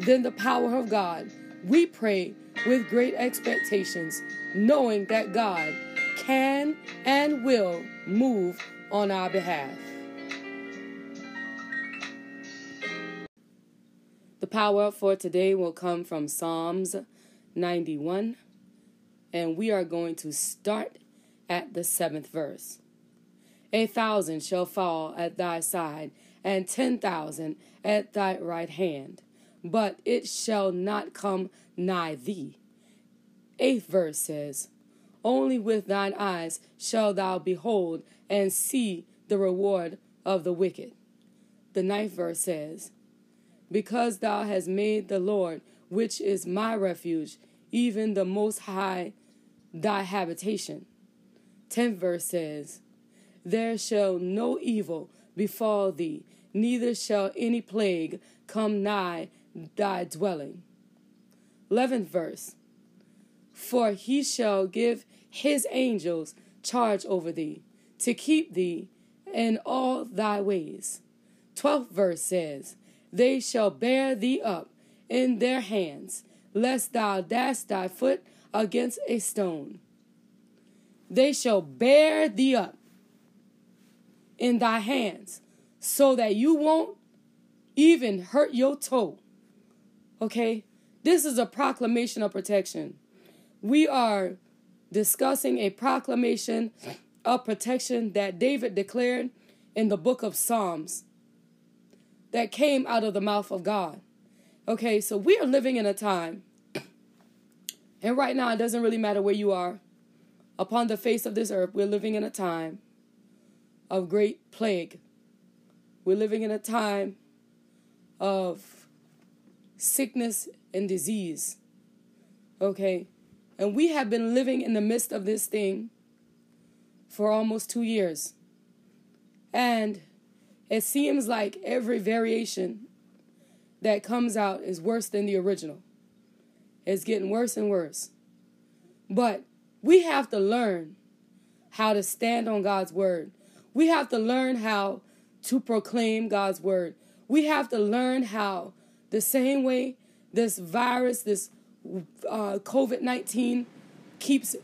than the power of God, we pray with great expectations, knowing that God can and will move on our behalf. The power for today will come from Psalms 91, and we are going to start at the seventh verse. A thousand shall fall at thy side, and ten thousand at thy right hand, but it shall not come nigh thee. Eighth verse says, Only with thine eyes shall thou behold and see the reward of the wicked. The ninth verse says, because thou hast made the Lord, which is my refuge, even the Most High, thy habitation. Tenth verse says, There shall no evil befall thee, neither shall any plague come nigh thy dwelling. Eleventh verse, For he shall give his angels charge over thee, to keep thee in all thy ways. Twelfth verse says, they shall bear thee up in their hands, lest thou dash thy foot against a stone. They shall bear thee up in thy hands, so that you won't even hurt your toe. Okay? This is a proclamation of protection. We are discussing a proclamation of protection that David declared in the book of Psalms that came out of the mouth of God. Okay, so we are living in a time, and right now it doesn't really matter where you are upon the face of this earth, we're living in a time of great plague. We're living in a time of sickness and disease. Okay? And we have been living in the midst of this thing for almost two years. And it seems like every variation that comes out is worse than the original. It's getting worse and worse. But we have to learn how to stand on God's word. We have to learn how to proclaim God's word. We have to learn how, the same way this virus, this uh, COVID 19 keeps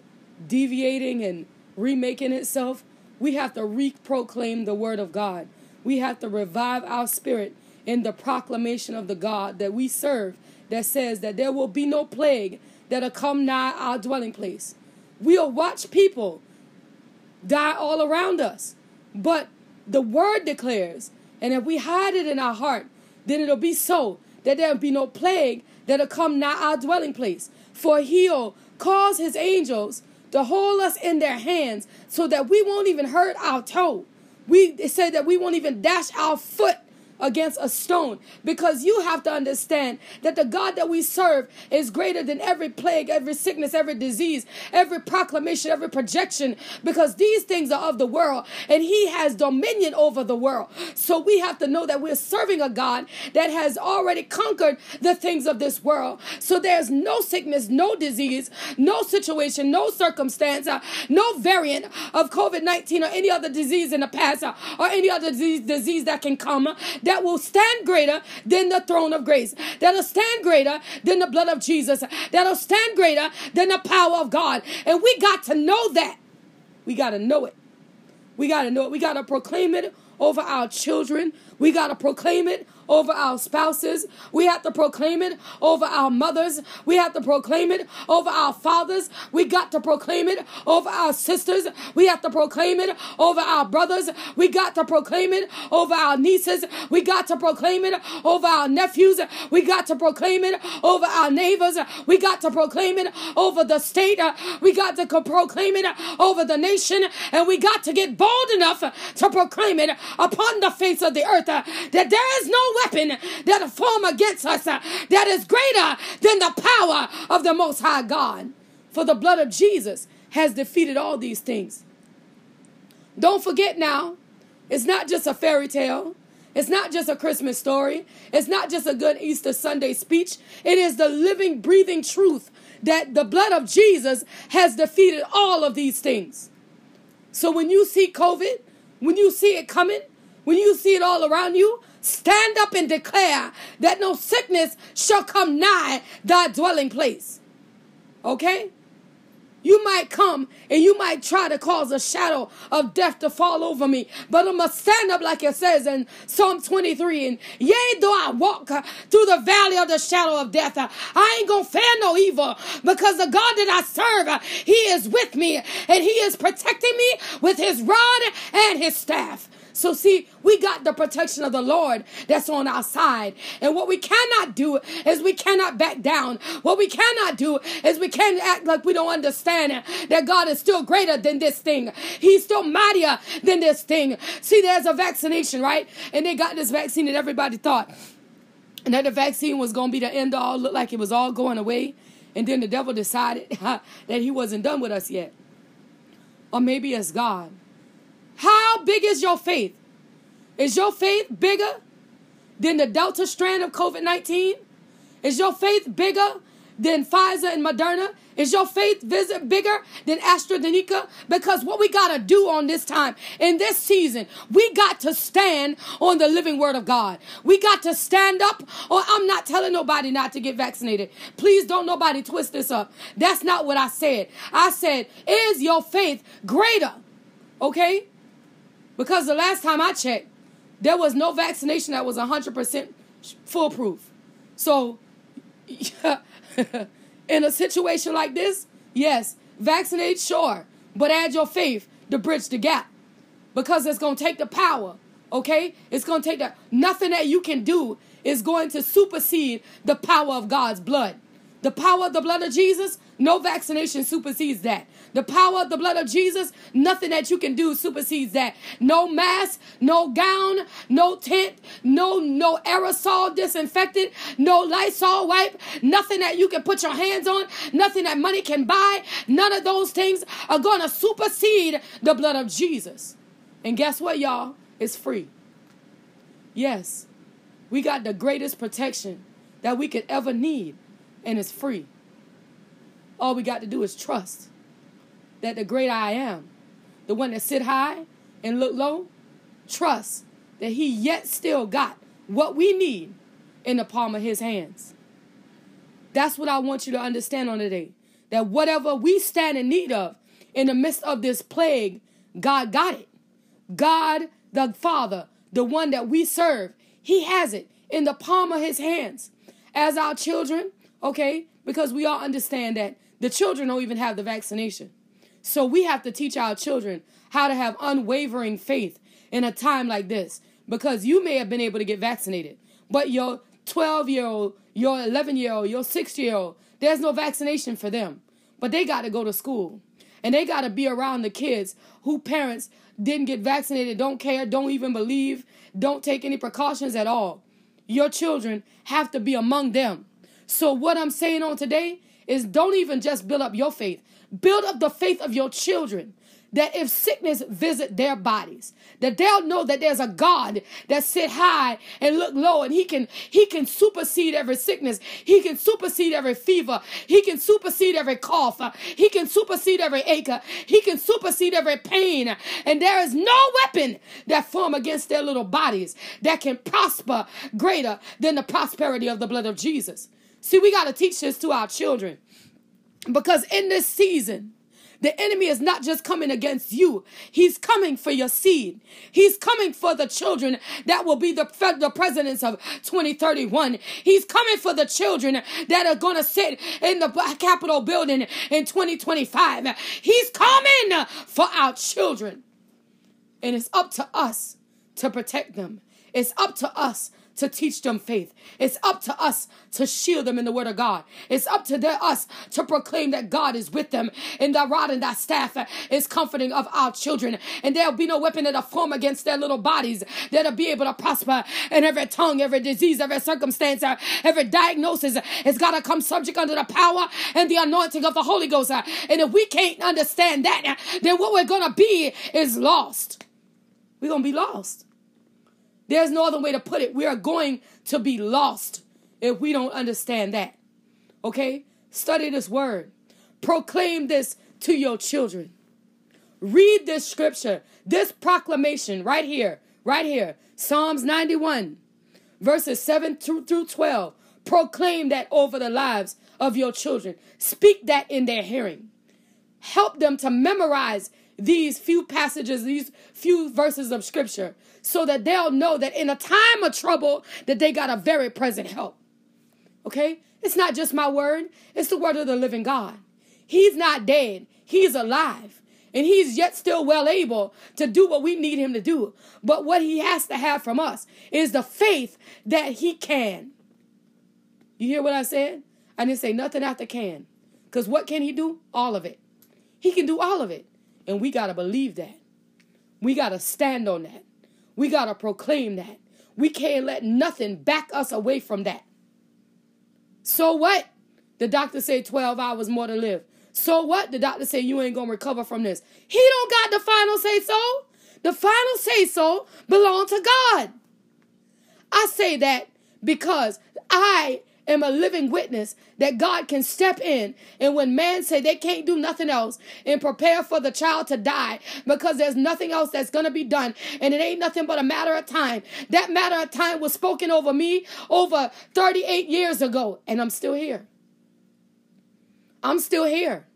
deviating and remaking itself, we have to re proclaim the word of God. We have to revive our spirit in the proclamation of the God that we serve that says that there will be no plague that'll come nigh our dwelling place. We'll watch people die all around us. But the word declares, and if we hide it in our heart, then it'll be so that there'll be no plague that'll come nigh our dwelling place. For he'll cause his angels to hold us in their hands so that we won't even hurt our toe. We say that we won't even dash our foot against a stone because you have to understand that the God that we serve is greater than every plague, every sickness, every disease, every proclamation, every projection because these things are of the world and He has dominion over the world. So we have to know that we're serving a God that has already conquered the things of this world. So there's no sickness, no disease, no situation, no circumstance, uh, no variant of COVID 19 or any other disease in the past uh, or any other disease, disease that can come that will stand greater than the throne of grace, that'll stand greater than the blood of Jesus, that'll stand greater than the power of God. And we got to know that. We got to know it. We got to know it. We got to proclaim it over our children. We got to proclaim it over our spouses. We have to proclaim it over our mothers. We have to proclaim it over our fathers. We got to proclaim it over our sisters. We have to proclaim it over our brothers. We got to proclaim it over our nieces. We got to proclaim it over our nephews. We got to proclaim it over our neighbors. We got to proclaim it over the state. We got to proclaim it over the nation. And we got to get bold enough to proclaim it upon the face of the earth uh, that there is no weapon that is form against us uh, that is greater than the power of the Most High God. For the blood of Jesus has defeated all these things. Don't forget now, it's not just a fairy tale. It's not just a Christmas story. It's not just a good Easter Sunday speech. It is the living, breathing truth that the blood of Jesus has defeated all of these things. So when you see COVID, when you see it coming, when you see it all around you, stand up and declare that no sickness shall come nigh thy dwelling place. Okay? You might come and you might try to cause a shadow of death to fall over me, but going to stand up like it says in Psalm 23. And yea, though I walk through the valley of the shadow of death, I ain't to fear no evil because the God that I serve, He is with me and He is protecting me with His rod and His staff. So, see, we got the protection of the Lord that's on our side. And what we cannot do is we cannot back down. What we cannot do is we can't act like we don't understand that God is still greater than this thing. He's still mightier than this thing. See, there's a vaccination, right? And they got this vaccine that everybody thought and that the vaccine was going to be the end all, looked like it was all going away. And then the devil decided that he wasn't done with us yet. Or maybe it's God. How big is your faith? Is your faith bigger than the Delta strand of COVID 19? Is your faith bigger than Pfizer and Moderna? Is your faith visit bigger than AstraZeneca? Because what we got to do on this time, in this season, we got to stand on the living word of God. We got to stand up, or I'm not telling nobody not to get vaccinated. Please don't nobody twist this up. That's not what I said. I said, is your faith greater? Okay? Because the last time I checked, there was no vaccination that was 100% foolproof. So, in a situation like this, yes, vaccinate, sure, but add your faith to bridge the gap. Because it's going to take the power, okay? It's going to take that. Nothing that you can do is going to supersede the power of God's blood. The power of the blood of Jesus, no vaccination supersedes that. The power of the blood of Jesus, nothing that you can do supersedes that. No mask, no gown, no tent, no no aerosol disinfectant, no Lysol wipe, nothing that you can put your hands on, nothing that money can buy. None of those things are going to supersede the blood of Jesus. And guess what, y'all? It's free. Yes, we got the greatest protection that we could ever need, and it's free. All we got to do is trust that the great I am, the one that sit high and look low, trust that he yet still got what we need in the palm of his hands. That's what I want you to understand on today. That whatever we stand in need of in the midst of this plague, God got it. God, the Father, the one that we serve, He has it in the palm of His hands. As our children, okay, because we all understand that the children don't even have the vaccination. So we have to teach our children how to have unwavering faith in a time like this because you may have been able to get vaccinated, but your 12 year old, your 11 year old, your 6 year old, there's no vaccination for them. But they got to go to school and they got to be around the kids who parents didn't get vaccinated, don't care, don't even believe, don't take any precautions at all. Your children have to be among them. So, what I'm saying on today is don't even just build up your faith, Build up the faith of your children. That if sickness visit their bodies that they'll know that there's a god that sit high and look low and he can he can supersede every sickness. He can supersede every fever. He can supersede every cough. He can supersede every ache. He can supersede every pain. And there is no weapon that form against their little bodies that can prosper greater than the prosperity of the blood of jesus see we got to teach this to our children because in this season, the enemy is not just coming against you. He's coming for your seed. He's coming for the children that will be the, the presidents of 2031. He's coming for the children that are going to sit in the Capitol building in 2025. He's coming for our children. And it's up to us to protect them. It's up to us to teach them faith. It's up to us to shield them in the word of God. It's up to the, us to proclaim that God is with them. And that rod and that staff is comforting of our children. And there'll be no weapon that'll form against their little bodies that'll be able to prosper. And every tongue, every disease, every circumstance, every diagnosis has got to come subject under the power and the anointing of the Holy Ghost. And if we can't understand that, then what we're going to be is lost. We're going to be lost. There's no other way to put it. We are going to be lost if we don't understand that. Okay? Study this word. Proclaim this to your children. Read this scripture, this proclamation right here, right here. Psalms 91, verses 7 through 12. Proclaim that over the lives of your children. Speak that in their hearing. Help them to memorize these few passages, these few verses of scripture, so that they'll know that in a time of trouble, that they got a very present help. Okay? It's not just my word, it's the word of the living God. He's not dead, he's alive. And he's yet still well able to do what we need him to do. But what he has to have from us is the faith that he can. You hear what I said? I didn't say nothing after can. Because what can he do? All of it. He can do all of it. And we got to believe that. We got to stand on that. We got to proclaim that. We can't let nothing back us away from that. So what? The doctor said 12 hours more to live. So what? The doctor said you ain't going to recover from this. He don't got the final say so. The final say so belong to God. I say that because I am a living witness that God can step in and when man say they can't do nothing else and prepare for the child to die because there's nothing else that's going to be done and it ain't nothing but a matter of time. That matter of time was spoken over me over 38 years ago and I'm still here. I'm still here.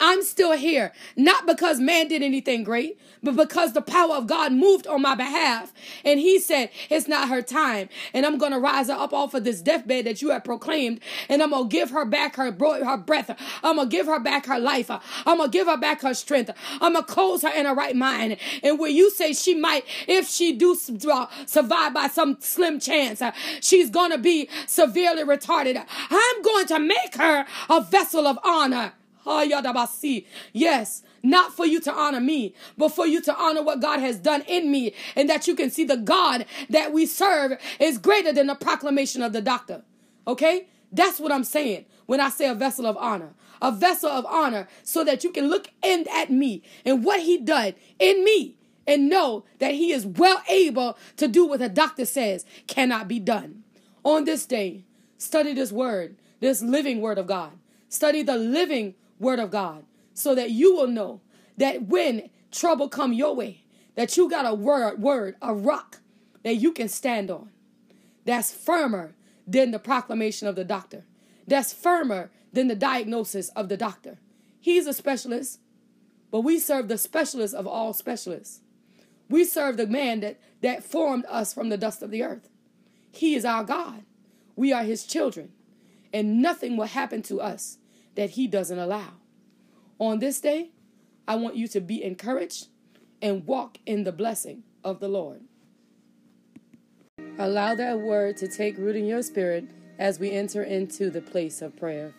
I'm still here, not because man did anything great, but because the power of God moved on my behalf. And he said, It's not her time. And I'm going to rise her up off of this deathbed that you have proclaimed. And I'm going to give her back her, her breath. I'm going to give her back her life. I'm going to give her back her strength. I'm going to close her in her right mind. And where you say she might, if she do survive by some slim chance, she's going to be severely retarded. I'm going to make her a vessel of honor. Yes, not for you to honor me, but for you to honor what God has done in me, and that you can see the God that we serve is greater than the proclamation of the doctor. Okay? That's what I'm saying when I say a vessel of honor. A vessel of honor so that you can look in at me and what he done in me and know that he is well able to do what the doctor says cannot be done. On this day, study this word, this living word of God. Study the living word of God so that you will know that when trouble come your way, that you got a word, word, a rock that you can stand on. That's firmer than the proclamation of the doctor. That's firmer than the diagnosis of the doctor. He's a specialist, but we serve the specialist of all specialists. We serve the man that, that formed us from the dust of the earth. He is our God. We are his children. And nothing will happen to us that He doesn't allow. On this day, I want you to be encouraged and walk in the blessing of the Lord. Allow that word to take root in your spirit as we enter into the place of prayer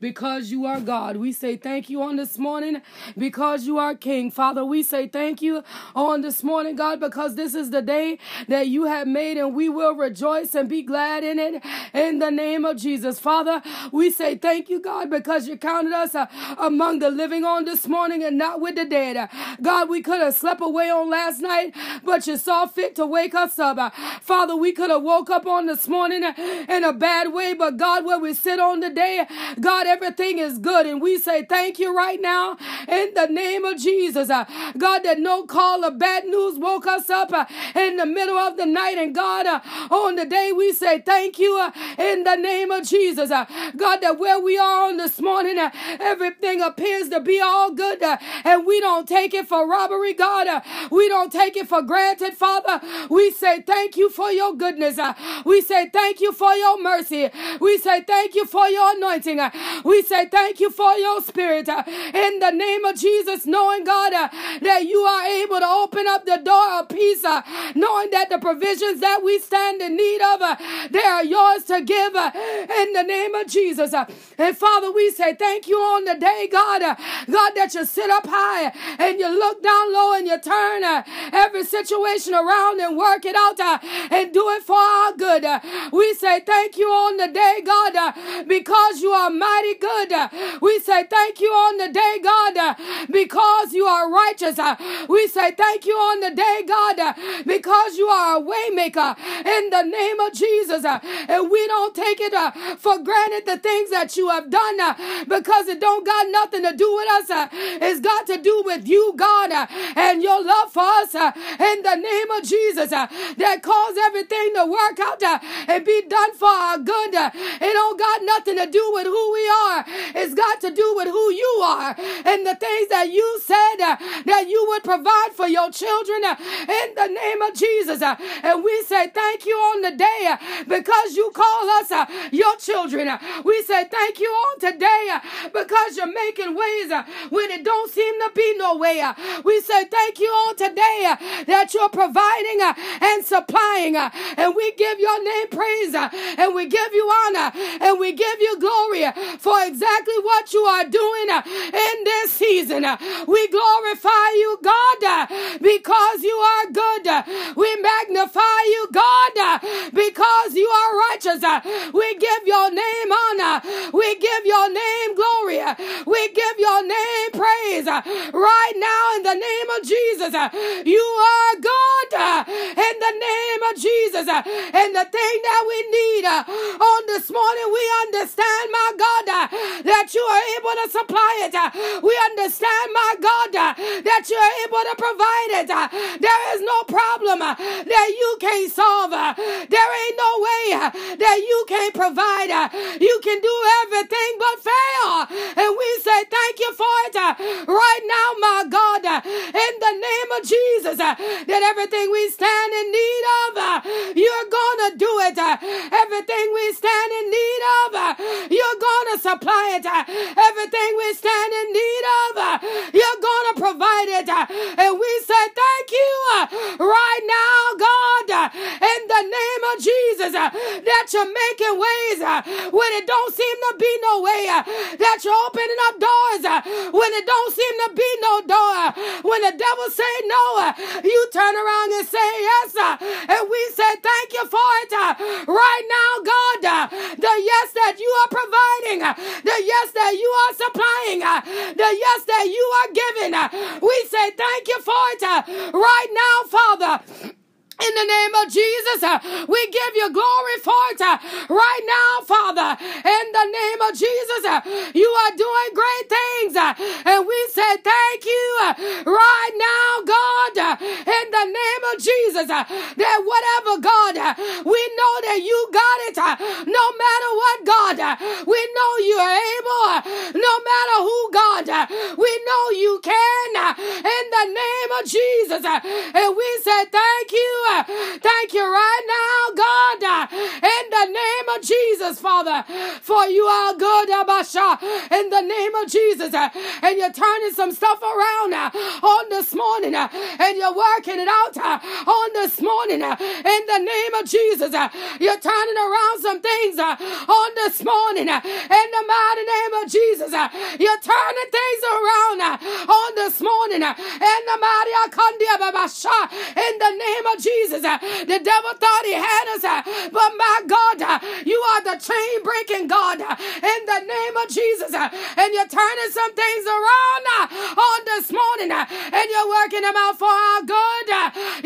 because you are God. We say thank you on this morning because you are King. Father, we say thank you on this morning, God, because this is the day that you have made and we will rejoice and be glad in it in the name of Jesus. Father, we say thank you, God, because you counted us uh, among the living on this morning and not with the dead. Uh, God, we could have slept away on last night, but you saw fit to wake us up. Uh, Father, we could have woke up on this morning in a bad way, but God, where we sit on today, God, everything is good. And we say thank you right now in the name of Jesus. Uh, God, that no call of bad news woke us up uh, in the middle of the night. And God, uh, on the day we say thank you uh, in the name of Jesus. Uh, God, that where we are on this morning, uh, everything appears to be all good. and we don't take it for robbery, God. we don't take it for granted, Father. We say thank you for your goodness. we say thank you for your mercy. We say thank you for your anointing. We say thank you for your spirit uh, in the name of Jesus, knowing, God, uh, that you are able to open up the door of peace, uh, knowing that the provisions that we stand in need of, they are yours to give in the name of Jesus. And Father, we say thank you on the day, God, God, that you sit up high and you look down low and you turn every situation around and work it out and do it for our good. We say thank you on the day, God, because you are mighty good. We say thank you on the day, God, because you are righteous. We say thank you on the day, God, because you are a waymaker in the name of Jesus. And we don't take it uh, for granted the things that you have done uh, because it don't got nothing to do with us. Uh, it's got to do with you, God, and your love for us in the name of Jesus that cause everything to work out and be done for our good. It don't got nothing to do with who we are. It's got to do with who you are and the things that you said uh, that you would provide for your children uh, in the name of Jesus. Uh, and we say thank you on the day because you call us your children. We say thank you on today because you're making ways when it don't seem to be no way. We say thank you on today that you're providing and supplying. And we give your name praise and we give you honor and we give you glory for exactly what you are doing uh, in this season. Uh, we glorify you, God, uh, because you are good. We magnify you, God, because you are righteous. We give your name honor. We give your name glory. We give your name praise right now in the name of Jesus. You are God Jesus. Uh, and the thing that we need uh, on this morning, we understand, my God, uh, that you are able to supply it. We understand, my God, that you are able to provide it. There is no problem that you can't solve. There ain't no way that you can't provide. You can do everything but fail. And we say thank you for it right now, my God, in the name of Jesus, that everything we stand in need of, you're to do it. Uh, everything we stand in need of, uh, you're going to supply it. Uh, everything we stand in need of, you're to provide it. And we say thank you right now, God, Uh, in the name of Jesus, uh, that you're making ways uh, when it don't seem to be no way, that you're opening up doors when it don't seem to be no door. When the devil say no, you turn around and say yes. And we say thank you for it right now, God. The yes that you are providing, the yes that you are supplying, the yes that you are giving. We say thank you for it right now, Father. In the name of Jesus, uh, we give you glory for it uh, right now, Father. In the name of Jesus, uh, you are doing great things. Uh, and we say thank you uh, right now, God. Uh, in the name of Jesus, that whatever, God, we know that you got it. No matter what, God, we know you are able. No matter who, God, we know you can. In the name of Jesus. And we say thank you. Thank you right now, God, in the name of Jesus, Father, for you are good, Abasha, in the name of Jesus. And you're turning some stuff around uh, on this morning, uh, and you're working it out uh, on this morning, in the name of Jesus. You're turning around some things on this morning, in the mighty name of Jesus. You're turning things around on this morning, in the mighty Babasha, in the name of Jesus. Jesus. Uh, the devil thought he had us, uh, but my God, uh, you are the chain breaking God uh, in the name of Jesus. Uh, and you're turning some things around uh, on this morning and you're working them out for our good.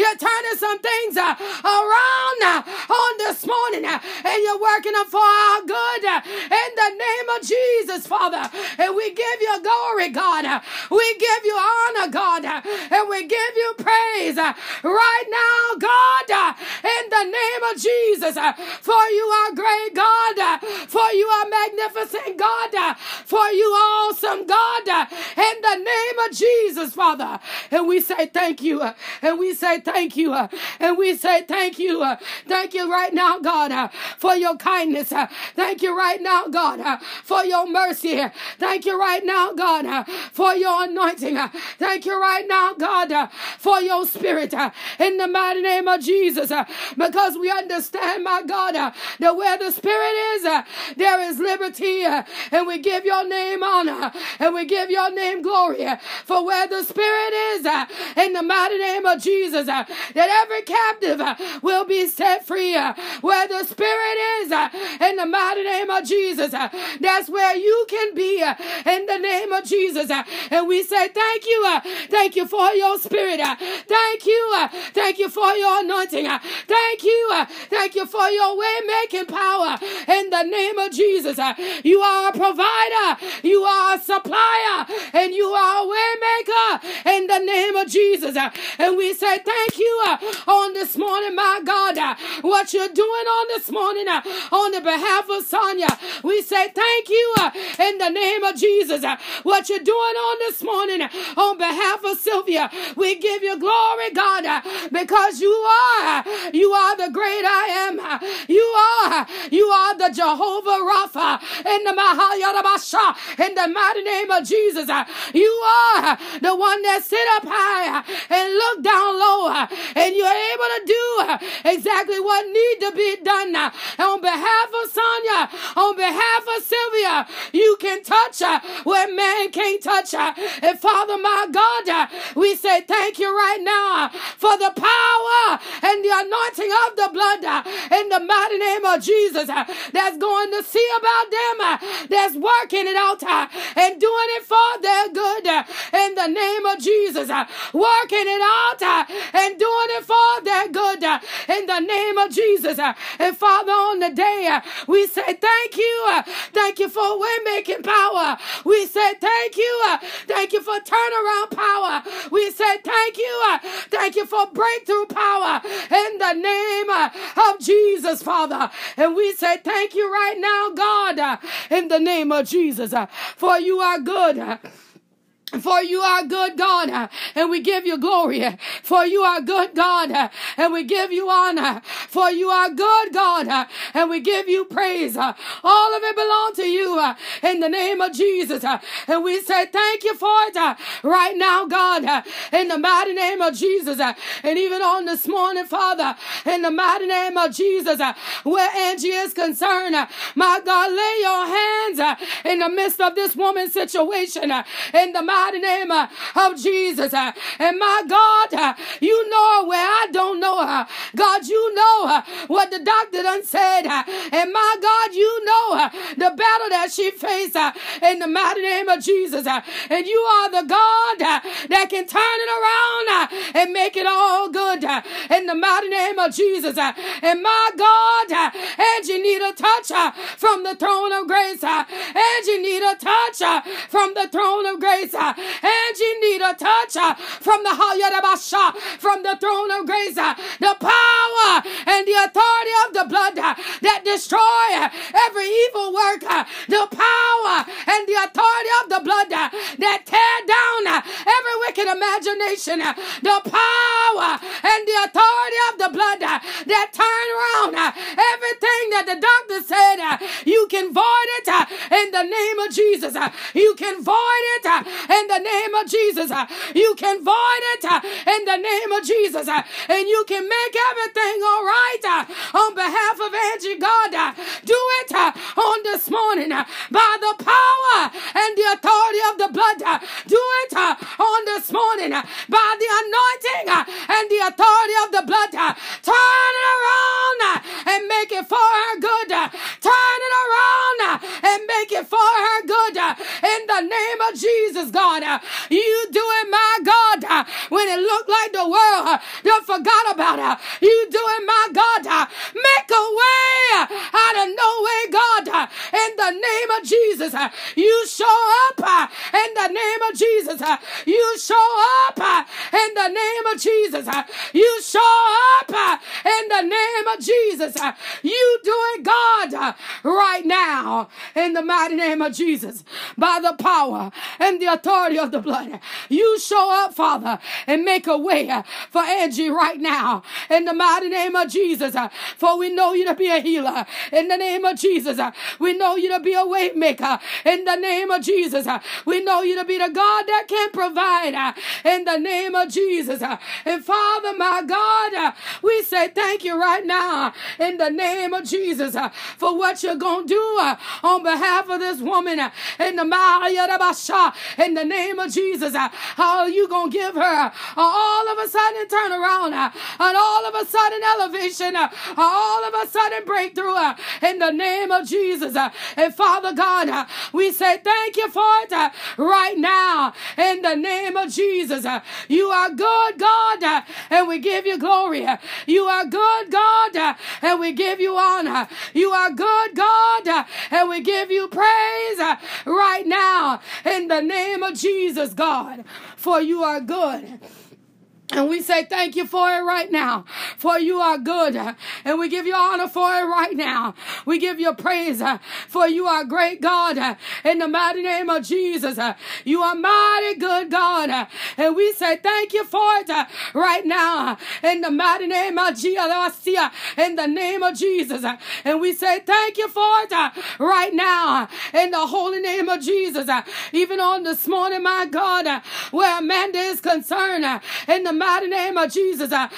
You're turning some things around on this morning and you're working them for our good in the name of Jesus, Father. And we give you glory, God. We give you honor, God. And we give you praise right now, God, uh, in the name of Jesus. Uh, for you are great, God. Uh, for you are magnificent, God. Uh, for you are awesome, God. Uh, in the name of Jesus, Father. And we say thank you. Uh, and we say thank you. And we say thank you. Thank you right now, God, for your kindness. Thank you right now, God, for your mercy. Thank you right now, God, for your anointing. Thank you right now, God, for your spirit. In the mighty name of Jesus. Uh, because we understand, my God, uh, that where the spirit is, uh, there is liberty. And we give your name honor. And we give your name glory. For where the spirit is, in the mighty name of Jesus, that every captive will be set free. Where the spirit is, in the mighty name of Jesus, that's where you can be in the name of Jesus. And we say thank you. Thank you for your spirit. Thank you. Thank you for your anointing. Thank you. Thank you for your way making power in the name of Jesus. You are a provider. You are a supplier and you are a way maker in the name of Jesus. And we say thank you on this morning, my God, what you're doing on this morning on the behalf of Sonya. We say thank you in the name of Jesus. What you're doing on this morning on behalf of Sylvia. We give you glory, God, because you are, you are the great I am. You are, you are the Jehovah Rapha in the Mahayarabasha, in the mighty name of Jesus. You are the one that sit up high and look down low, and you're able to do exactly what need to be done on behalf of Sonya, on behalf of Sylvia. You can touch her where man can't touch. Her. And Father, my God, we say thank you right now for the power and the anointing of the blood uh, in the mighty name of Jesus uh, that's going to see about them, uh, that's working it out and doing it for their good in the name of Jesus, working it out and doing it for their good in the name of Jesus. And Father, on the day we say thank you, thank you for way making power. We say thank you, thank you for turnaround power. We say thank you, thank you for breakthrough power in the name of Jesus, Father. And we say thank you right now, God, in the name of Jesus, for you are good. For you are good God, and we give you glory. For you are good God, and we give you honor. For you are good God, and we give you praise. All of it belongs to you in the name of Jesus. And we say thank you for it right now, God, in the mighty name of Jesus. And even on this morning, Father, in the mighty name of Jesus, where Angie is concerned, my God, lay your hands in the midst of this woman's situation. In the mighty name uh, of Jesus. And my God, you know where I don't know her. God, you know what the doctor done said. And my God, you know the battle that she faced in the mighty name of Jesus. And you are the God that can turn it around and make it all good in the mighty name of Jesus. And my God, and you need a touch from the throne of grace. And you need a touch from the throne of grace. And you need a touch uh, from the Hayarabasha, uh, from the throne of grace, uh, the power and the authority of the blood uh, that destroy uh, every evil work, uh, the power and the authority of the blood that tear down every wicked imagination, the power and the authority of the blood that turn around everything that the doctor said you can void it in the name of Jesus. You can void it in the name of Jesus. You can void it uh, in the name of Jesus. Uh, and you can make everything all right uh, on behalf of Angie God. Do it on this morning by the power and the authority of the blood. Do it on this morning by the anointing and the authority of the blood. Turn it around and make it for her good. Turn it around Jesus, God. Uh, you do it, my God, uh, when it looked like the world uh, you forgot about it. You do it, my God. Make a way out of no way, God. In the name of Jesus, you show up. In the name of Jesus, you show up. In the name of Jesus, you show up. in the name of Jesus. You do it, God, right now in the mighty name of Jesus by the power and the authority of the blood. You show up, Father, and make a way for Angie right now in the mighty name of Jesus. For we know you to be a healer in the name of Jesus. We know you to be a way maker in the name of Jesus. We know you to be the God that can provide in the name of Jesus. And Father, my God, we say thank you right now in the name of Jesus Uh, for what you're going to do uh, on behalf of this woman uh, in the in the name of Jesus. How are you going to give her all of a sudden turn around and all of a sudden elevation, all of a sudden breakthrough in the name of Jesus. And Father God, we say thank you for it right now in the name of Jesus. You are good, God, and we give you glory. You are good, God, and we give you honor. Uh, you are good, God, uh, and we give you praise uh, right now in the name of Jesus, God, for you are good. And we say thank you for it right now, for you are good. And we give you honor for it right now. We give you praise, for you are great God. In the mighty name of Jesus, you are mighty good God. And we say thank you for it right now. In the mighty name of Jesus, in the name of Jesus. And we say thank you for it right now. In the holy name of Jesus. Even on this morning, my God, where Amanda is concerned, in the mighty name of Jesus. Uh,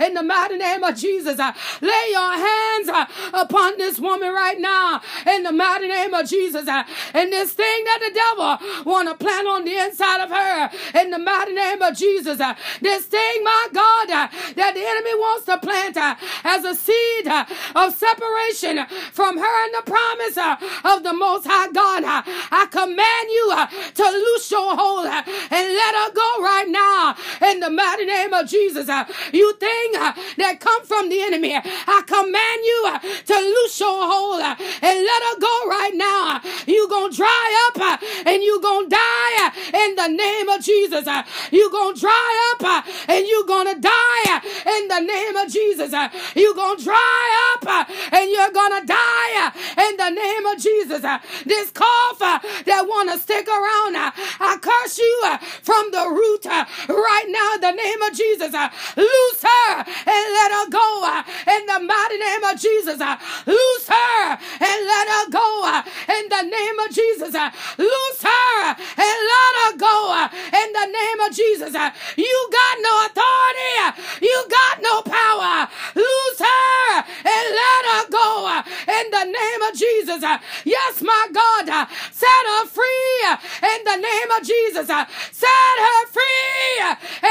in the mighty name of Jesus. Lay your hands upon this woman right now. In the mighty name of Jesus. And this thing that the devil want to plant on the inside of her. In the mighty name of Jesus. Uh, this thing, my God, uh, that the enemy wants to plant uh, as a seed of separation from her and the promise of the Most High God. I command you to loose your hold and let her go right now in the mighty name of Jesus. Uh, you thing uh, that come from the enemy, I command you uh, to loose your hold and let her go right now. You gonna dry up and you gonna die in the name of Jesus. Uh, you're gonna dry up and you're gonna die in the name of Jesus. You're gonna dry up and you're gonna die in the name of Jesus. This cough uh, that wanna stick around, I curse you from the root right now in the name of Jesus. Uh, loose her and let her go uh, in the mighty name of Jesus. Uh, loose her and let her go in the name of Jesus. Loose her and let her go uh, in the name of Jesus. Uh, you got no authority. Uh, you got no power. Loose her and let her go in the name of Jesus. Yes, my God, set her free in the name of Jesus. Set her free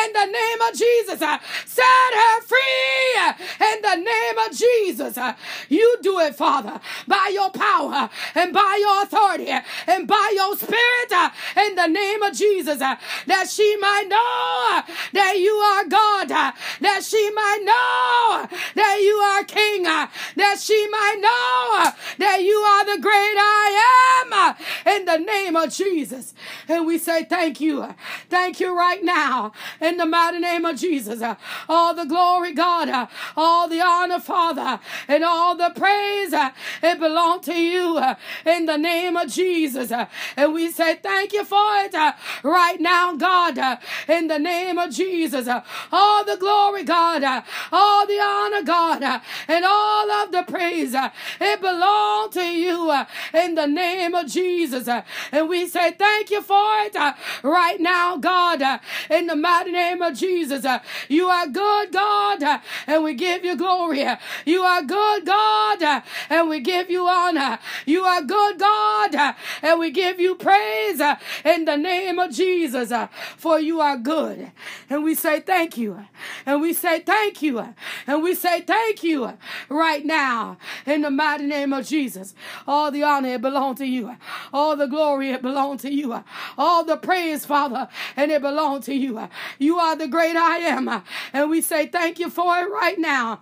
in the name of Jesus. Set her free the name of Jesus. You do it, Father, by your power and by your authority and by your spirit uh, in the name of Jesus, uh, that she might know that you are God, uh, that she might know that you are King, that she might know that you are the great I am in the name of Jesus. And we say thank you. Thank you right now in the mighty name of Jesus. Uh, all the glory, God, uh, all the honor, Father, and all the praise, uh, it belongs to you uh, in the name of Jesus. Uh, and we say thank you for it uh, right now, God, in the name of Jesus. All the glory, God, all the honor, God, and all of the praise, it belongs to you in the name of Jesus. And we say thank you for it right now, God, in the mighty name of Jesus. Uh, you are good, God, uh, and we give you glory. You are good, God, and we give you honor. You are good, God, and we give you praise in the name of Jesus, for you are good. And we say thank you, and we say thank you, and we say thank you right now now in the mighty name of Jesus. All the honor it belongs to you. All the glory it belongs to you. All the praise, Father, and it belongs to you. You are the great I am. And we say thank you for it right now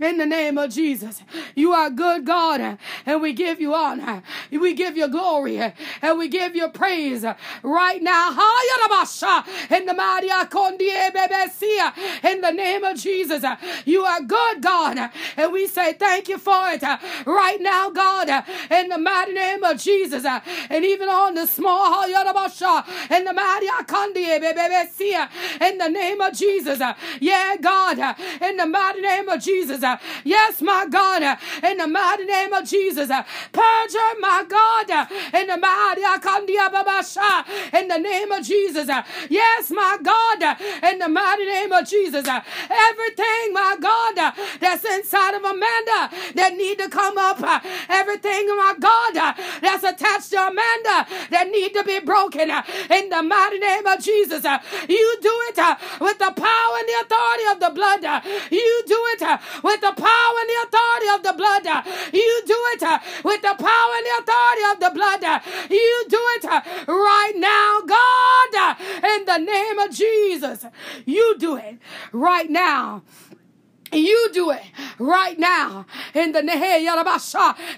in the name of Jesus. You are good God, and we give you honor. We give you glory, and we give you praise right now. In the mighty in the name of Jesus. You are good God, and we say thank you for it right now, God, in the mighty name of Jesus. And even on the small in the mighty in the name of Jesus. Yeah, God, in the mighty name of Jesus. Uh, yes, my God, uh, in the mighty name of Jesus. Uh, purge my God, in the mighty in the name of Jesus. Yes, my God, in the mighty name of Jesus. Everything, my God, that's inside of Amanda that need to come up. Everything, my God, that's attached to Amanda that need to be broken in the mighty name of Jesus. You do it with the power and the authority of the blood. You do it with with the power and the authority of the blood. You do it uh, with the power and the authority of the blood. You do it uh, right now, God, in the name of Jesus. You do it right now. You do it right now in the name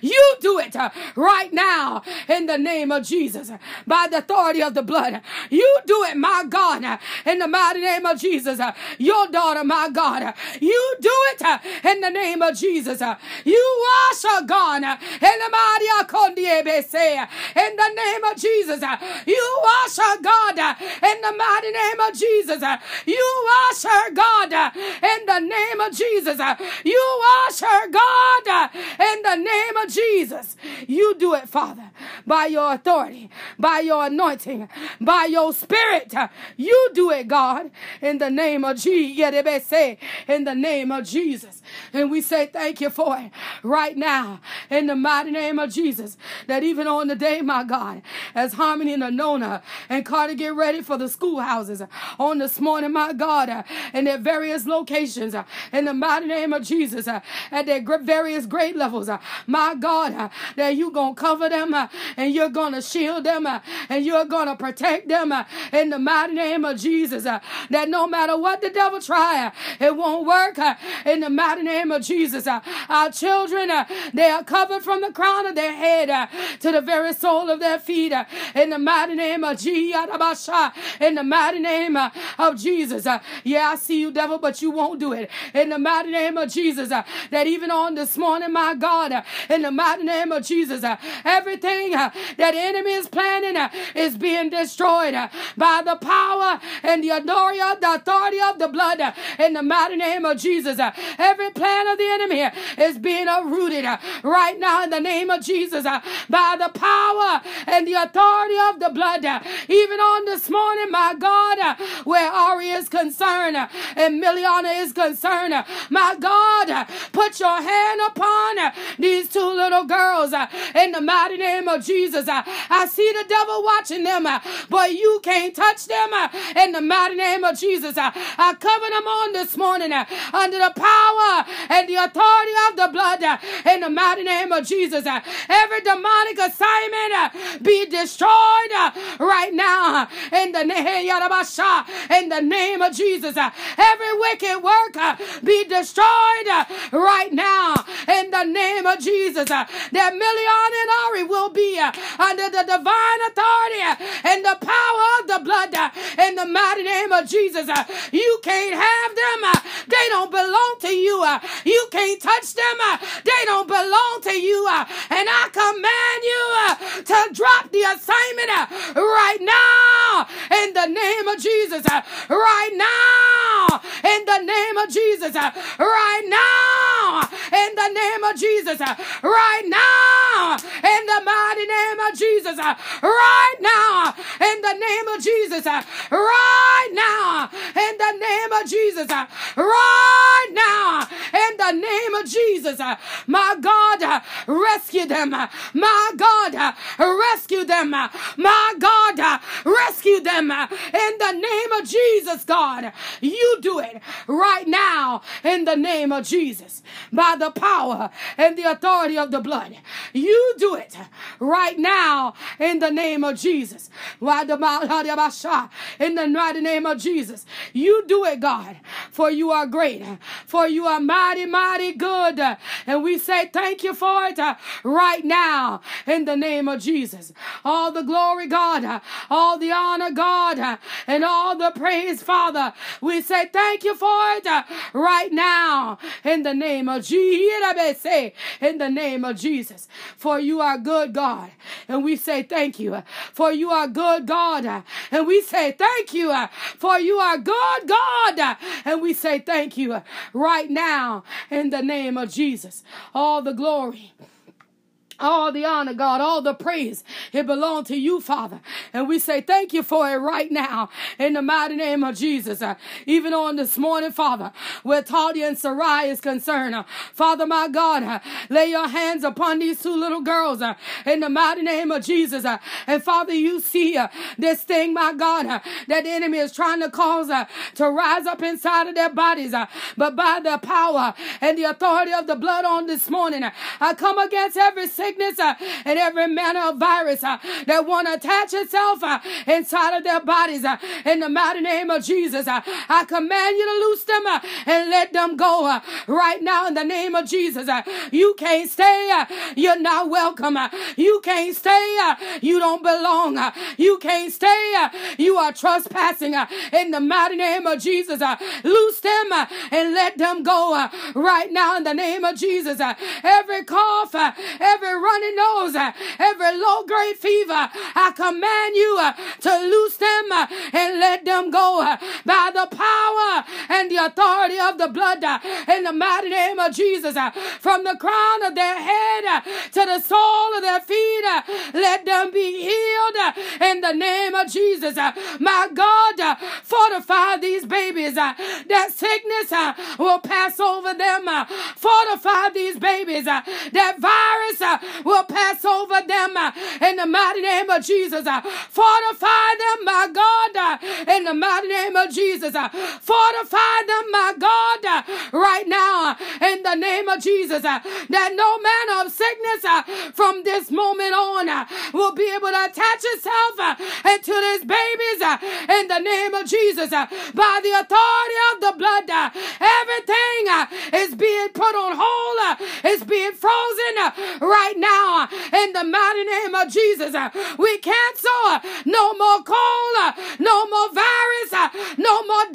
You do it right now in the name of Jesus by the authority of the blood. You do it, my God, in the mighty name of Jesus. Your daughter, my God. You do it in the name of Jesus. You wash her, God, in the mighty in the name of Jesus. You wash her, God, in the mighty name of Jesus. You wash her, God, in the name of Jesus. Uh, you wash her, God, uh, in the name of Jesus. You do it, Father, by your authority, by your anointing, by your spirit. Uh, you do it, God, in the name of Jesus. In the name of Jesus. And we say thank you for it right now, in the mighty name of Jesus. That even on the day, my God, as Harmani and Anona and Carter get ready for the schoolhouses on this morning, my God, uh, in their various locations, uh, in the mighty name of Jesus uh, at their various grade levels. Uh, my God, uh, that you're going to cover them uh, and you're going to shield them and you're going to protect them in the mighty name of Jesus. That no matter what the devil try, it won't work in the mighty name of Jesus. Uh, our children, uh, they are covered from the crown of their head uh, to the very sole of their feet in the mighty name of Jesus. In the mighty name of Jesus. Yeah, I see you, devil, but you won't do it. In the mighty name of Jesus, uh, that even on this morning, my God, uh, in the mighty name of Jesus, uh, everything that enemy is planning is being destroyed by the power and the authority of the authority of the blood in the mighty name of Jesus. Every plan of the enemy is being uprooted uh, right now in the name of Jesus uh, by the power and the authority of the blood. Uh, even on this morning, my God, where Ari is concerned and Millianna is concerned, my God, put your hand upon these two little girls in the mighty name of Jesus. I see the devil watching them, but you can't touch them in the mighty name of Jesus. I cover them on this morning under the power and the authority of the blood in the mighty name of Jesus. Every demonic assignment uh, be destroyed uh, right now in the name in the name of Jesus. Uh, every wicked work be destroyed right now in the name of Jesus. That Millianna and Ari will be under the divine authority and the power of the blood in the mighty name of Jesus. You can't have them. They don't belong to you. Uh, you can't touch them. Uh, they don't belong to you. Uh, and I command you to drop the assignment right now in the name of Jesus. Right now in the name of Jesus. Right now in the name of Jesus. Right now in the mighty name of Jesus. Right now in the name of Jesus. Right now in the name of Jesus. Right now in the name of Jesus. My God, rescue them. My God, rescue them. My God, Rescue them in the name of Jesus, God. You do it right now in the name of Jesus by the power and the authority of the blood. You do it right now in the name of Jesus. In the mighty name of Jesus. You do it, God, for you are great, for you are mighty, mighty good. And we say thank you for it right now in the name of Jesus. All the glory, God, all the honor, God, and all the praise, Father. We say thank you for it right now in the name of Jesus. In the name of Jesus. For you are good, God. And we say thank you. For you are good, God. And we say thank you. For you are good, God. And we say thank you right now in the name of Jesus. All the glory all the honor, God, all the praise, it belongs to you, Father. And we say thank you for it right now in the mighty name of Jesus. Uh, even on this morning, Father, where Talia and Sarai is concerned, uh, Father, my God, uh, lay your hands upon these two little girls uh, in the mighty name of Jesus. Uh, and Father, you see uh, this thing, my God, that the enemy is trying to cause to rise up inside of their bodies. but by the power and the authority of the blood on this morning, I come against every sickness sickness uh, and every manner of virus uh, that want to attach itself uh, inside of their bodies. Uh, in the mighty name of Jesus, uh, I command you to loose them uh, and let them go right now in the name of Jesus. You can't stay. You're not welcome. You can't stay. You don't belong. You can't stay. You are trespassing in the mighty name of Jesus. Loose them and let them go right now in the name of Jesus. Every cough, every running nose, uh, every low grade fever, I command you uh, to loose them uh, and let them go uh, by the power and the authority of the blood uh, in the mighty name of Jesus. Uh, from the crown of their head to the sole of their feet, let them be healed in the name of Jesus. My God, fortify these babies. That sickness will pass over them. Fortify these babies. That virus will pass over them uh, in the mighty name of Jesus. Uh, fortify them, my God, uh, in the mighty name of Jesus. Uh, fortify them, my God, uh, right now uh, in the name of Jesus. That no manner of sickness from this moment on will be able to attach itself into these babies in the name of Jesus. By the authority of the blood, everything is being put on hold, is being frozen right now in the mighty name of Jesus. Uh, we cancel uh, no more cold, uh, no more virus, no more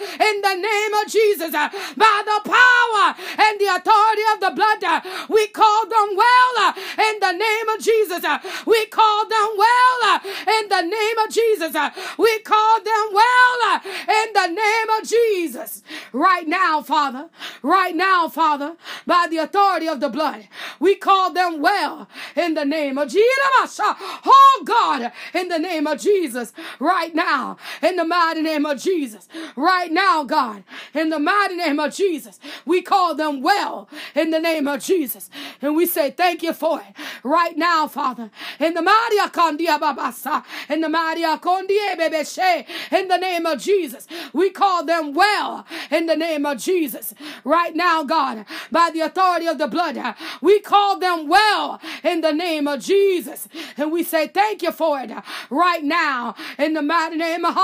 in the name of Jesus. Uh, by the power and the authority of the blood, uh, we call them well uh, in the name of Jesus. We call them well in the name of Jesus. We call them well in the name of Jesus. Right now, Father, right now, Father, by the authority of the blood, we call them well in the name of Jesus. Oh God, in the name of Jesus, right now, in the mighty name of Jesus, right now, God, in the mighty name of Jesus, we call them well in the name of Jesus. And we say thank you for it right now, Father, in the mighty Babasa, in the mighty in the name of Jesus, we call them well in the name of Jesus. Right now, God, by the authority of the blood, we call them well in the name of Jesus. And we say thank you for it right now in the mighty name of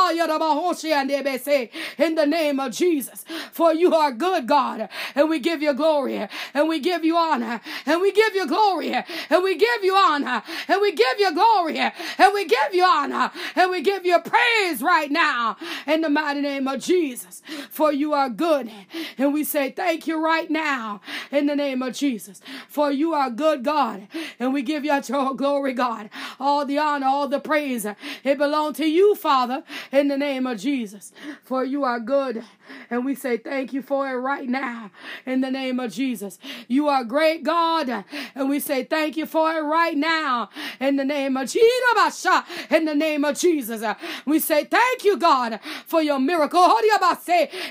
in the name of Jesus. For you are good, God, and we give you glory and we give you honor and we give you glory and we give you honor and we give you glory and we give you honor and we give you praise right now in the mighty name of Jesus. For you are good and we say thank you right now in the name of Jesus. For you are good, God, and we give you your glory, God. All the honor, all the praise, it belongs to you, Father, in the name of Jesus. For you are good, and we say thank you for it right now, in the name of Jesus. You are great, God, and we say thank you for it right now, in the name of Jesus. In the name of Jesus, we say thank you, God, for your miracle.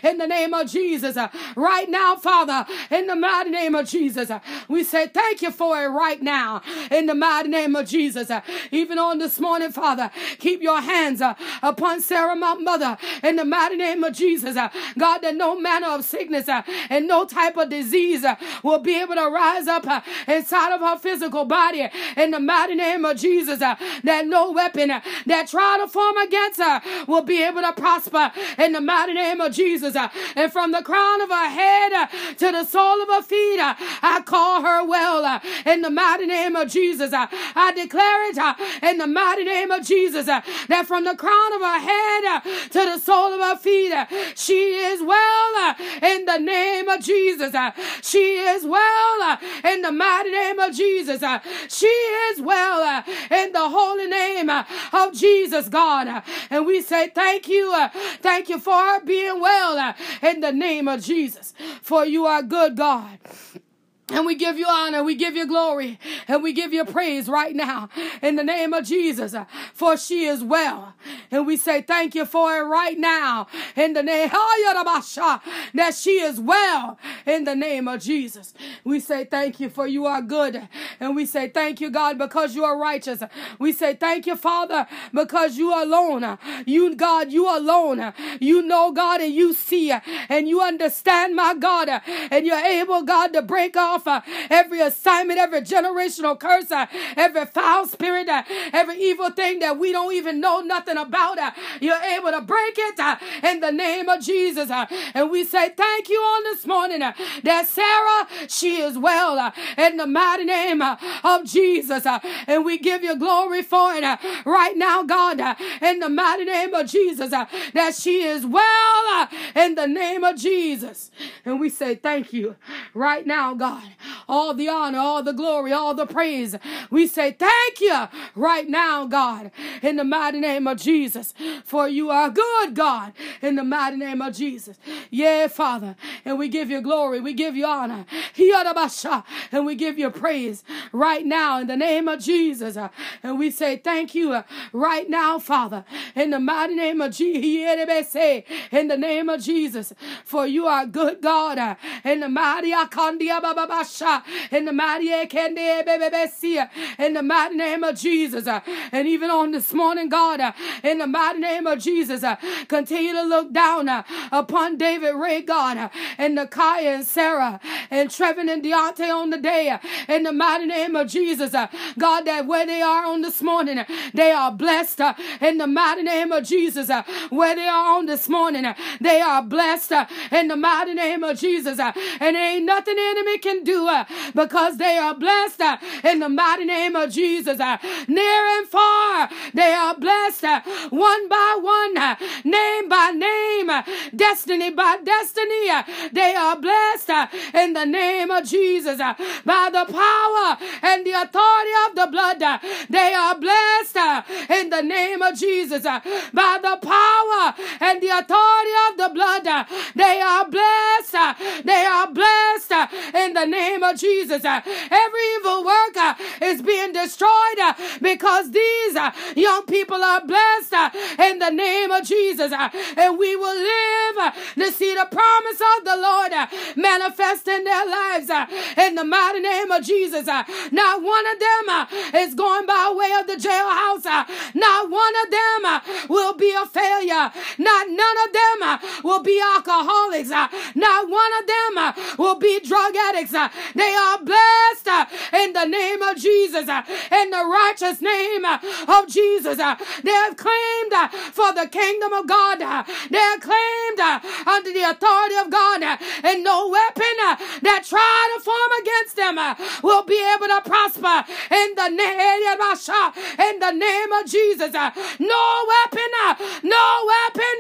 In the name of Jesus, right now, Father, in the mighty name of Jesus, we say thank you for it right now in the mighty name of Jesus. Even on this morning, Father, keep your hands upon Sara, my mother, in the mighty name of Jesus. Uh, God, that no manner of sickness uh, and no type of disease uh, will be able to rise up uh, inside of her physical body in the mighty name of Jesus. Uh, that no weapon uh, that try to form against her will be able to prosper in the mighty name of Jesus. And from the crown of her head to the sole of her feet, I call her well in the mighty name of Jesus. I declare it in the mighty name of Jesus that from the crown of her head to the sole of her feet, she is well uh, in the name of Jesus. Uh, she is well uh, in the mighty name of Jesus. She is well in the holy name of Jesus, God. And we say thank you. Thank you for being well in the name of Jesus. For you are good, God. And we give you honor, we give you glory, and we give you praise right now in the name of Jesus, for she is well. And we say thank you for it right now in the name oh, that she is well in the name of Jesus. We say thank you for you are good. And we say thank you, God, because you are righteous. We say thank you, Father, because you alone, you, God, you alone, you know, God, and you see, and you understand, my God, and you're able, God, to break off off uh, every assignment, every generational curse, uh, every foul spirit, uh, every evil thing that we don't even know nothing about. Uh, you're able to break it uh, in the name of Jesus. Uh. And we say thank you on this morning that Sara, she is well in the mighty name of Jesus. And we give you glory for it right now, God, in the mighty name of Jesus, that she is well in the name of Jesus. And we say thank you right now, God all the honor, all the glory, all the praise. We say thank you right now, God, in the mighty name of Jesus, for you are good, God, in the mighty name of Jesus. Yeah, Father, and we give you glory, we give you honor, and we give you praise right now in the name of Jesus. And we say thank you right now, Father, in the mighty name of Jesus, in the name of Jesus, for you are good, God, in the mighty in the mighty in the mighty name of Jesus. Uh, and even on this morning, God, uh, in the mighty name of Jesus, uh, continue to look down uh, upon David Ray, God, uh, and Nakya and Sara uh, and Trevin and Deante on the day in the mighty name of Jesus. God, that where they are on this morning, they are blessed in the mighty name of Jesus. Where they are on this morning, they are blessed in the mighty name of Jesus. And ain't nothing enemy can do uh, because they are blessed uh, in the mighty name of Jesus. Uh, near and far, they are blessed uh, one by one, uh, name by name, uh, destiny by destiny. They are blessed in the name of Jesus by the power and the authority of the blood. They are blessed in the name of Jesus by the power and the authority of the blood. They are blessed. They are blessed in the name of Jesus. Uh, every evil work uh, is being destroyed uh, because these uh, young people are blessed uh, in the name of Jesus. Uh, and we will live to see the promise of the Lord manifest in their lives in the mighty name of Jesus. Not one of them is going by way of the jailhouse. Not one of them will be a failure. Not none of them will be alcoholics. Not one of them will be drug addicts. They are blessed uh, in the name of Jesus, uh, in the righteous name uh, of Jesus. Uh, they have claimed uh, for the kingdom of God. Uh, they are claimed under the authority of God, and no weapon that try to form against them will be able to prosper in the name eh, in the name of Jesus. No weapon, no weapon,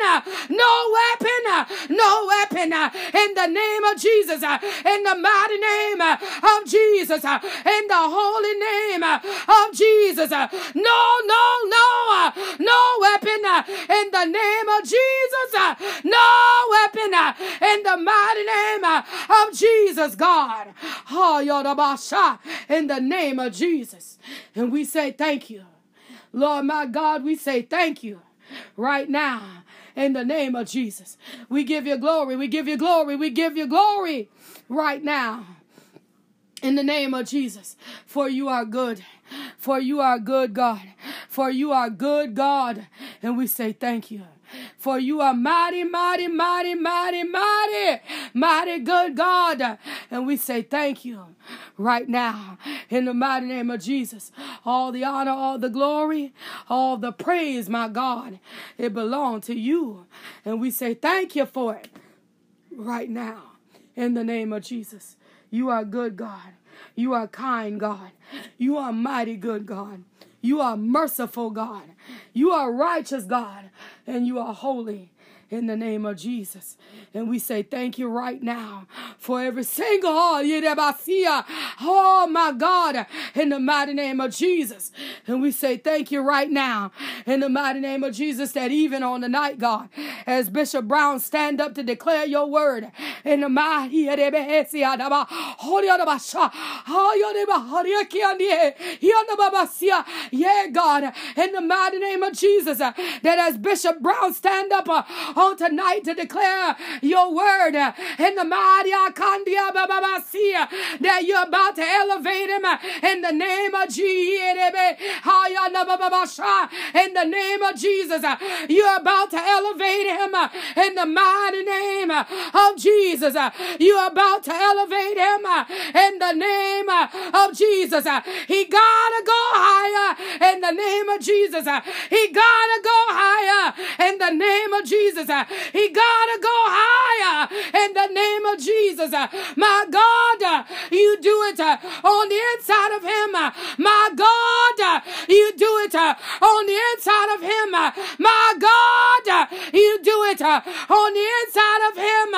no weapon, no weapon in the name of Jesus. In the mighty name Uh, of Jesus, uh, in the holy name uh, of Jesus. No, no, no, no weapon in the name of Jesus. No weapon in the mighty name of Jesus, God. Oh, in the name of Jesus. And we say thank you. Lord, my God, we say thank you right now in the name of Jesus. We give you glory. We give you glory. We give you glory right now in the name of Jesus. For you are good. For you are good, God. For you are good, God. And we say thank you. For you are mighty, mighty, mighty, mighty, mighty, mighty good God. And we say thank you right now in the mighty name of Jesus. All the honor, all the glory, all the praise, my God, it belongs to you. And we say thank you for it right now in the name of Jesus. You are good, God. You are kind, God. You are mighty good, God. You are merciful, God. You are righteous, God. And you are holy in the name of Jesus. And we say thank you right now for every single uh, oh my God, in the mighty name of Jesus. And we say thank you right now in the mighty name of Jesus that even on the night, God, as Bishop Brown stand up to declare your word in the mighty yeah, God, in the mighty name of Jesus, uh, that as Bishop Brown stand up uh, on tonight to declare your word in the mighty that you're about to elevate him in the name of Jesus. In the name of Jesus, you're about to elevate him in the mighty name of Jesus. You're about to elevate him in the name of Jesus. He gotta go higher in the name of Jesus. He gotta go higher in the name of Jesus. Uh, he gotta go higher in the name of Jesus. Uh, my God, uh, you do it on the inside of him. My God, you do it on the inside of him. My God, you do it on the inside of him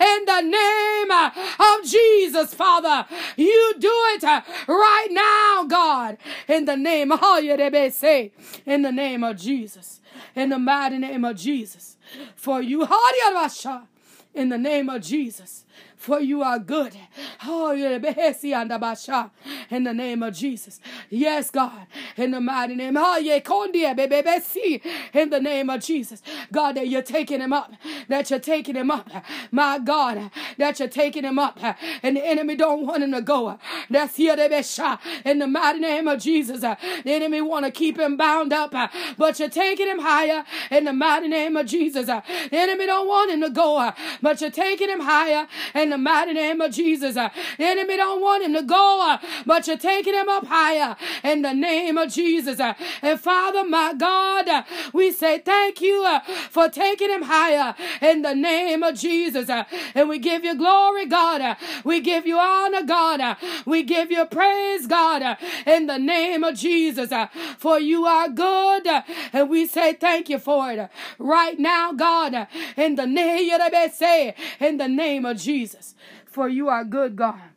in the name of Jesus, Father. You do it right now, God, in the name of in the name of Jesus, in the mighty name of Jesus. For you, in the name of Jesus for you are good. In the name of Jesus. Yes, God, in the mighty name. In the name of Jesus. God, that you're taking him up, that you're taking him up. My God, that you're taking him up, and the enemy don't want him to go. That's here they be shot. in the mighty name of Jesus. The enemy want to keep him bound up, but you're taking him higher in the mighty name of Jesus. The enemy don't want him to go, but you're taking him higher in the mighty name of Jesus. The enemy don't want him to go, but you're taking him up higher in the name of Jesus. Uh, and Father, my God, uh, we say thank you uh, for taking him higher in the name of Jesus. Uh, and we give you glory, God. We give you honor, God. We give you praise, God, in the name of Jesus. For you are good. And we say thank you for it right now, God, in the name in the name of Jesus for you are good, God.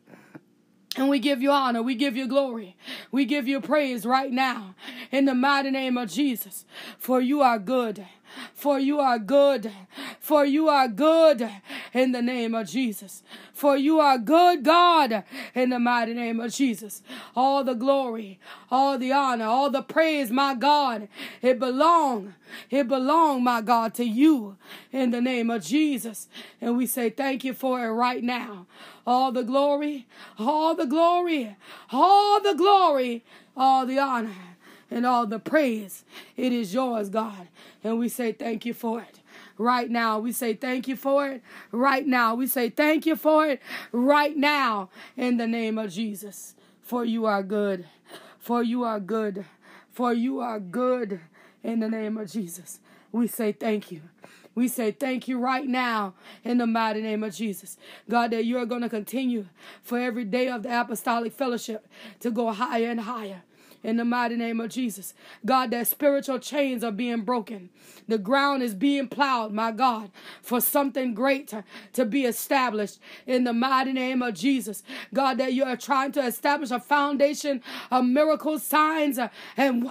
And we give you honor. We give you glory. We give you praise right now in the mighty name of Jesus. For you are good. For you are good. For you are good in the name of Jesus. For you are good, God, in the mighty name of Jesus. All the glory, all the honor, all the praise, my God, it belong, it belong, my God, to you in the name of Jesus. And we say thank you for it right now. All the glory, all the glory, all the glory, all the honor and all the praise. It is yours, God. And we say thank you for it right now. We say thank you for it right now. We say thank you for it right now in the name of Jesus. For you are good. For you are good. For you are good in the name of Jesus. We say thank you. We say thank you right now in the mighty name of Jesus. God, that you are going to continue for every day of the apostolic fellowship to go higher and higher in the mighty name of Jesus. God, that spiritual chains are being broken. The ground is being plowed, my God, for something great to, to be established in the mighty name of Jesus. God, that you are trying to establish a foundation of miracles, signs, uh, and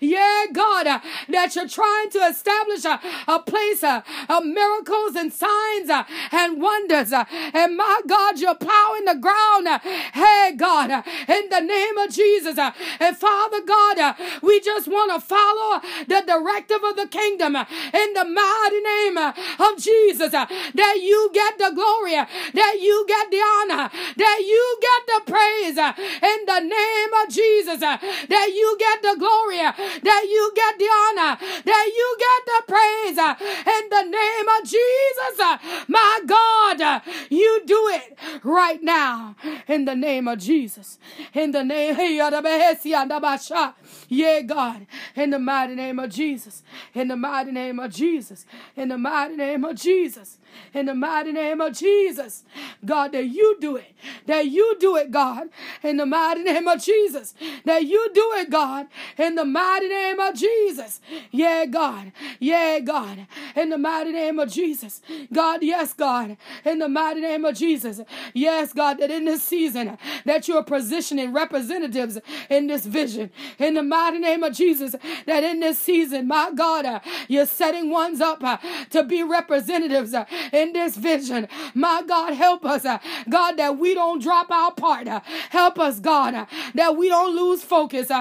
yeah, God, uh, that you're trying to establish a, a place uh, of miracles and signs and wonders. And my God, you're plowing the ground. Hey, God, in the name of Jesus. Uh, and Father God, uh, we just want to follow the directive of the kingdom uh, in the mighty name of Jesus. That you get the glory, that you get the honor, that you get the praise in the name of Jesus. That you get the glory, that you get the honor, that you get the praise in the name of Jesus. My God, you do it right now in the name of Jesus. In the name, yeah, God, in the mighty name of Jesus. In the mighty name of Jesus. In the mighty name of Jesus in the mighty name of Jesus. God, that you do it. That you do it, God, in the mighty name of Jesus. That you do it, God, in the mighty name of Jesus. Yeah, God. Yeah, God. In the mighty name of Jesus. God, yes, God. In the mighty name of Jesus. Yes, God, that in this season that you are positioning representatives in this vision. In the mighty name of Jesus. That in this season, my God, you're setting ones up to be representatives in this vision. My God, help us, uh, God, that we don't drop our part. Uh, help us, God, uh, that we don't lose focus.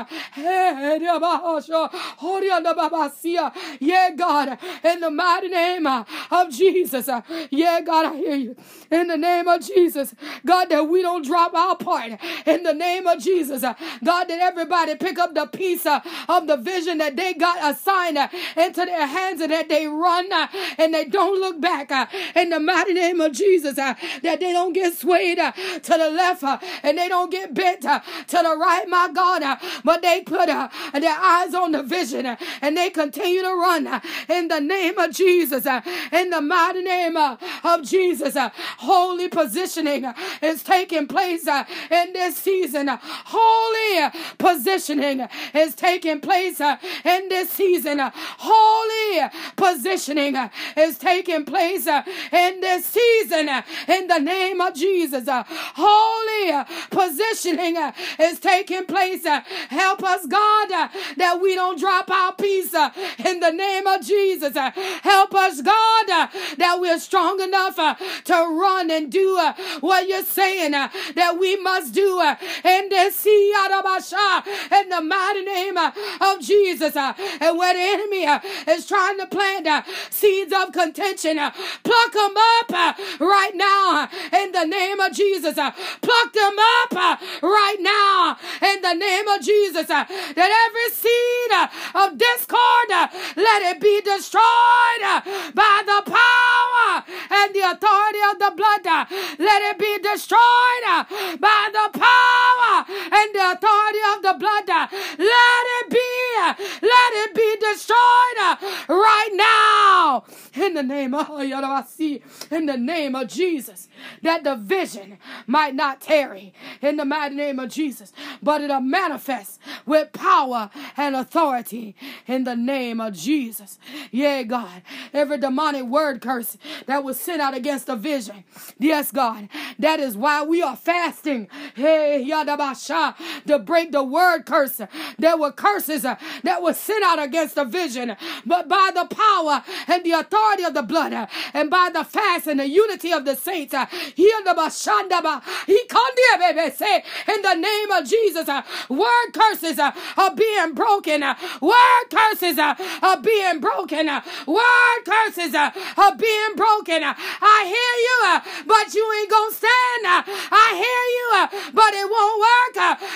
Yeah, God, in the mighty name of Jesus. Yeah, God, I hear you. In the name of Jesus, God, that we don't drop our part. In the name of Jesus, God, that everybody pick up the piece of the vision that they got assigned into their hands and that they run and they don't look back in the mighty name of Jesus, uh, that they don't get swayed uh, to the left uh, and they don't get bent uh, to the right, my God, uh, but they put uh, their eyes on the vision uh, and they continue to run uh, in the name of Jesus, uh, in the mighty name uh, of Jesus. Uh, holy positioning uh, is taking place uh, in this season. Uh, holy positioning is taking place uh, in this season. Holy positioning uh, is taking place uh, in this season uh, in the name of Jesus. Holy positioning uh, is taking place. Uh, help us, God, that we don't drop our peace in the name of Jesus. Help us, God, that we're strong enough to run and do what you're saying that we must do sea in the mighty name uh, of Jesus. Uh, and where the enemy uh, is trying to plant seeds of contention, pluck them up uh, right now in the name of Jesus. Uh, pluck them up uh, right now in the name of Jesus. That every seed of discord, let it be destroyed by the power and the authority of the blood. Let it be destroyed by the power and the authority of the blood. Let it be, let it be destroyed in the name of oh, in the name of Jesus, that the vision might not tarry in the mighty name of Jesus, but it'll manifest with power and authority in the name of Jesus. Yeah, God, every demonic word curse that was sent out against the vision, yes, God, that is why we are fasting. Hey, Yadabasha, to break the word curse. There were curses uh, that were sent out against the vision, but by the power and the authority of the blood uh, and by the fast and the unity of the saints. Uh, heal the Bashandaba. He called you, baby. Say in the name of Jesus, uh, word curses uh, are being broken. Uh, word curses are being broken. Word curses are being broken. I hear you, but you ain't gonna stand. I hear you, but it won't work.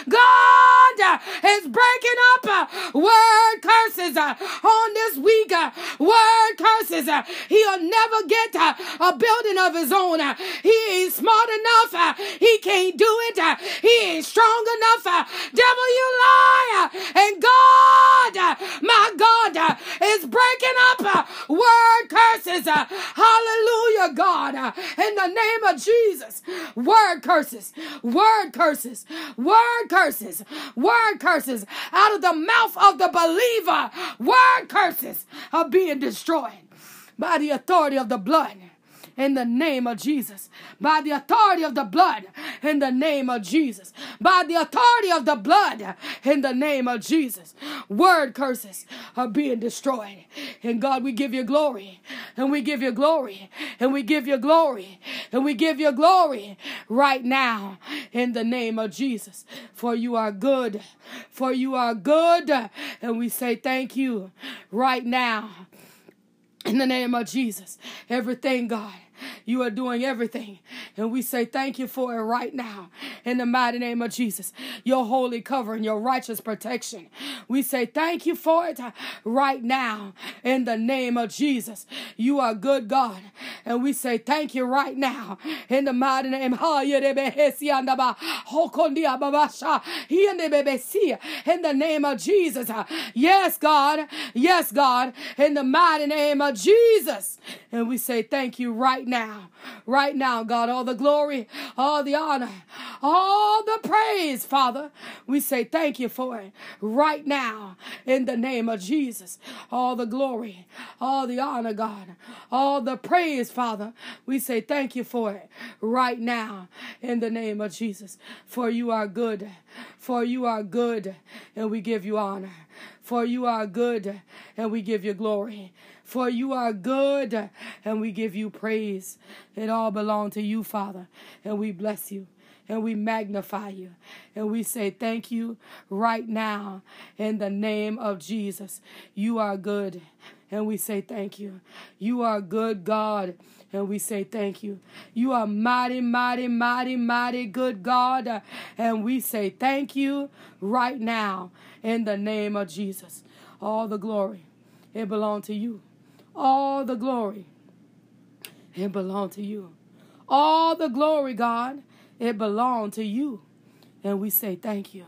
God is breaking up word curses on this week. Word curses. He'll never get a building of his own. He ain't smart enough. He can't do it. He ain't strong enough. Devil, you lie. And God, my God, is breaking up word curses. Hallelujah, God. In the name of Jesus. Word curses. Word curses. Word curses. Word curses out of the mouth of the believer. Word curses are being destroyed by the authority of the blood in the name of Jesus. By the authority of the blood in the name of Jesus. By the authority of the blood in the name of Jesus. Word curses are being destroyed. And God, we give you glory. And we give you glory. And we give you glory. And we give you glory right now in the name of Jesus. For you are good. For you are good. And we say thank you right now. In the name of Jesus. Everything, God you are doing everything. And we say thank you for it right now. In the mighty name of Jesus. Your holy covering, your righteous protection. We say thank you for it right now. In the name of Jesus. You are good God. And we say thank you right now. In the mighty name. In the name of Jesus. Yes, God. Yes, God. In the mighty name of Jesus. And we say thank you right now. Now, right now, God, all the glory, all the honor, all the praise, Father. We say thank you for it right now in the name of Jesus. All the glory, all the honor, God, all the praise, Father. We say thank you for it right now in the name of Jesus. For you are good, for you are good, and we give you honor. For you are good, and we give you glory for you are good, and we give you praise. It all belongs to you, Father, and we bless you and we magnify you. And we say thank you right now in the name of Jesus. You are good, and we say thank you. You are good, God. And we say thank you. You are mighty, mighty, mighty, mighty good God. And we say thank you right now in the name of Jesus. All the glory, it belongs to you. All the glory, it belongs to you. All the glory, God, it belongs to you. And we say thank you.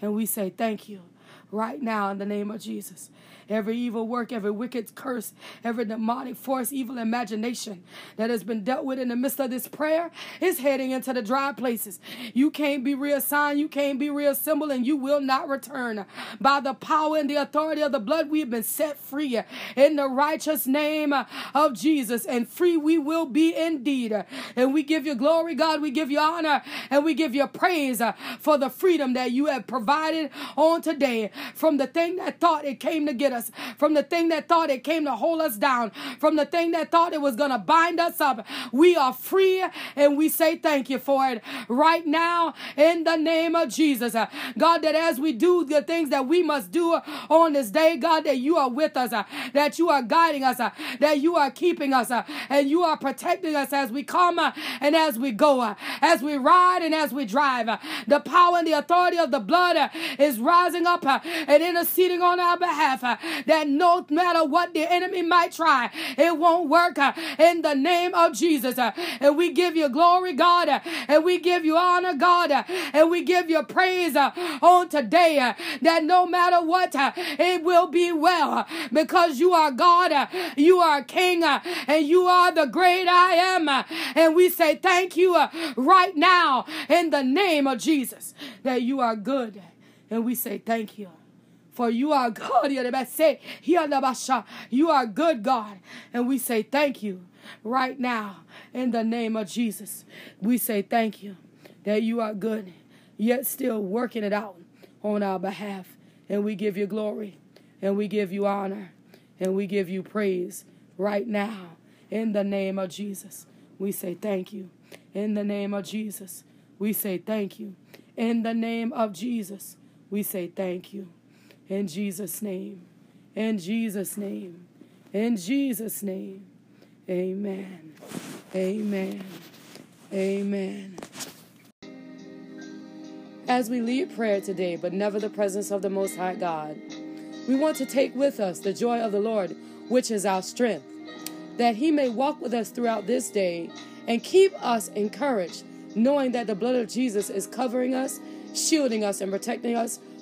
And we say thank you right now in the name of Jesus every evil work, every wicked curse, every demonic force, evil imagination that has been dealt with in the midst of this prayer is heading into the dry places. You can't be reassigned, you can't be reassembled, and you will not return. By the power and the authority of the blood, we have been set free in the righteous name of Jesus, and free we will be indeed. And we give you glory, God, we give you honor, and we give you praise for the freedom that you have provided on today from the thing that thought it came to get us, from the thing that thought it came to hold us down, from the thing that thought it was going to bind us up. We are free and we say thank you for it right now in the name of Jesus. Uh, God, that as we do the things that we must do on this day, God, that you are with us, uh, that you are guiding us, uh, that you are keeping us, uh, and you are protecting us as we come uh, and as we go, uh, as we ride and as we drive. The power and the authority of the blood is rising up and interceding on our behalf that no matter what the enemy might try, it won't work uh, in the name of Jesus. Uh, and we give you glory, God, uh, and we give you honor, God, uh, and we give you praise uh, on today uh, that no matter what, it will be well because you are God, you are King, and you are the great I am. And we say thank you right now in the name of Jesus that you are good. And we say thank you. For you are God. You are good, God. And we say thank you right now in the name of Jesus. We say thank you that you are good, yet still working it out on our behalf. And we give you glory and we give you honor and we give you praise right now in the name of Jesus. We say thank you. In the name of Jesus, we say thank you. In the name of Jesus, we say thank you. In Jesus' name. In Jesus' name. In Jesus' name. Amen. Amen. Amen. As we lead prayer today, but never the presence of the Most High God, we want to take with us the joy of the Lord, which is our strength, that He may walk with us throughout this day and keep us encouraged, knowing that the blood of Jesus is covering us, shielding us, and protecting us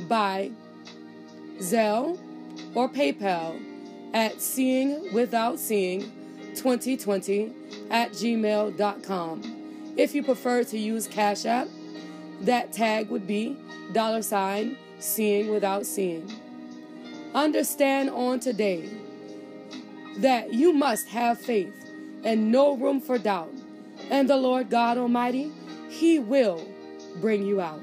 by Zelle, or PayPal at seeing without seeing 2020 at gmail.com. If you prefer to use Cash App, that tag would be dollar sign seeing without seeing. Understand on today that you must have faith and no room for doubt. And the Lord God Almighty, He will bring you out.